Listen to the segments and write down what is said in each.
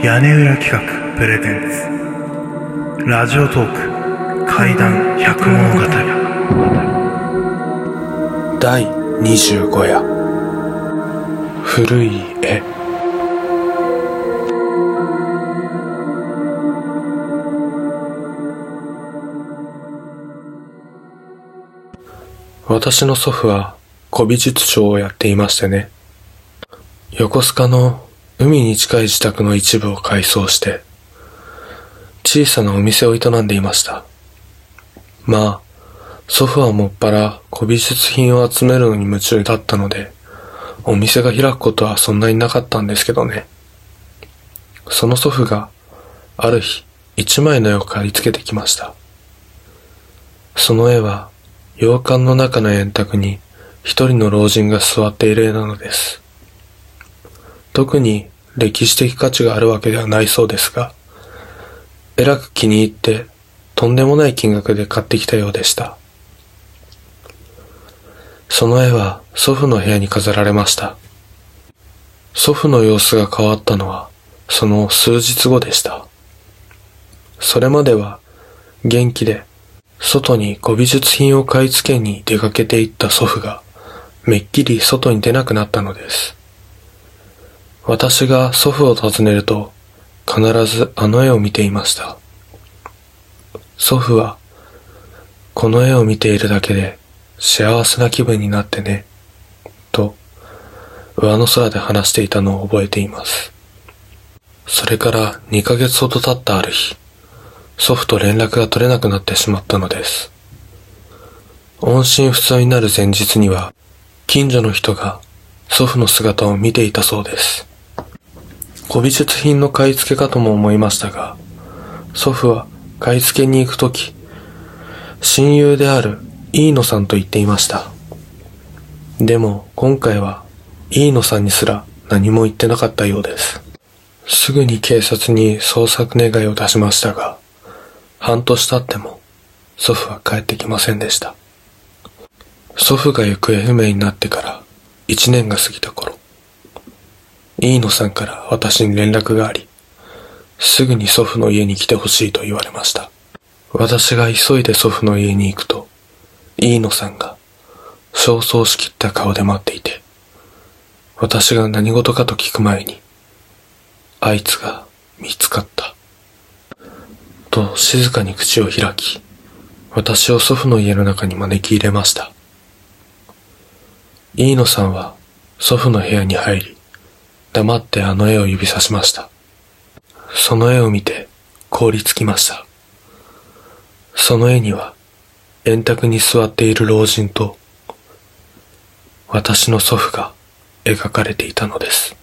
屋根裏企画プレゼンツ。ラジオトーク怪談百物語第25夜。古い絵。私の祖父は古美術商をやっていましてね。横須賀の海に近い自宅の一部を改装して小さなお店を営んでいましたまあ祖父はもっぱら古美術品を集めるのに夢中だったので、お店が開くことはそんなになかったんですけどね。その祖父が、ある日、一枚の絵を買い付けてきました。その絵は、洋館の中の円卓に一人の老人が座っている絵なのです。特に歴史的価値があるわけではないそうですが、えらく気に入ってとんでもない金額で買ってきたようでした。その絵は祖父の部屋に飾られました。祖父の様子が変わったのはその数日後でした。それまでは元気で外に古美術品を買い付けに出かけていった祖父がめっきり外に出なくなったのです。私が祖父を訪ねると必ずあの絵を見ていました。祖父はこの絵を見ているだけで幸せな気分になってね、と、上の空で話していたのを覚えています。それから2ヶ月ほど経ったある日、祖父と連絡が取れなくなってしまったのです。音信不通になる前日には、近所の人が祖父の姿を見ていたそうです。古美術品の買い付けかとも思いましたが、祖父は買い付けに行くとき、親友である飯野さんと言っていました。でも今回は飯野さんにすら何も言ってなかったようです。すぐに警察に捜索願いを出しましたが、半年経っても祖父は帰ってきませんでした。祖父が行方不明になってから一年が過ぎた飯野さんから私に連絡があり、すぐに祖父の家に来てほしいと言われました。私が急いで祖父の家に行くと、飯野さんが、焦燥しきった顔で待っていて、私が何事かと聞く前に、あいつが見つかった。と静かに口を開き、私を祖父の家の中に招き入れました。飯野さんは祖父の部屋に入り、黙ってあの絵を指さしました。その絵を見て凍りつきました。その絵には円卓に座っている老人と、私の祖父が描かれていたのです。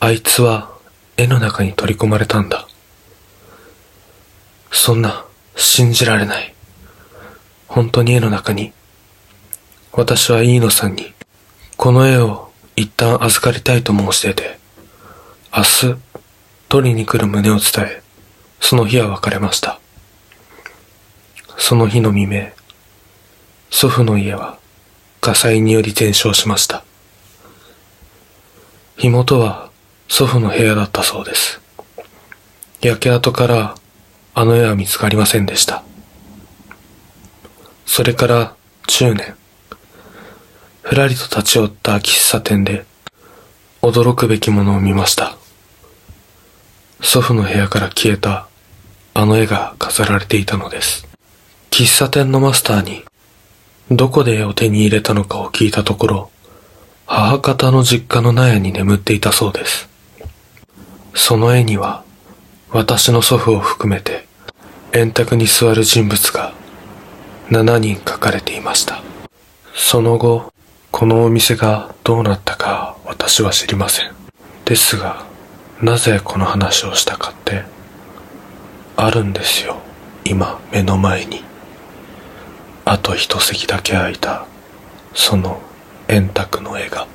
あいつは絵の中に取り込まれたんだ。そんな、信じられない。本当に絵の中に。私は飯野さんに、この絵を一旦預かりたいと申し出て、明日、取りに来る旨を伝え、その日は別れました。その日の未明、祖父の家は火災により全焼しました。火元は祖父の部屋だったそうです。焼け跡からあの絵は見つかりませんでした。それから10年、ふらりと立ち寄った喫茶店で驚くべきものを見ました。祖父の部屋から消えたあの絵が飾られていたのです。喫茶店のマスターに、どこで絵を手に入れたのかを聞いたところ、母方の実家の納屋に眠っていたそうです。その絵には、私の祖父を含めて、円卓に座る人物が7人書かれていました。その後、このお店がどうなったか私は知りません。ですが、なぜこの話をしたかって、あるんですよ。今、目の前に。あと一席だけ空いたその円卓の絵が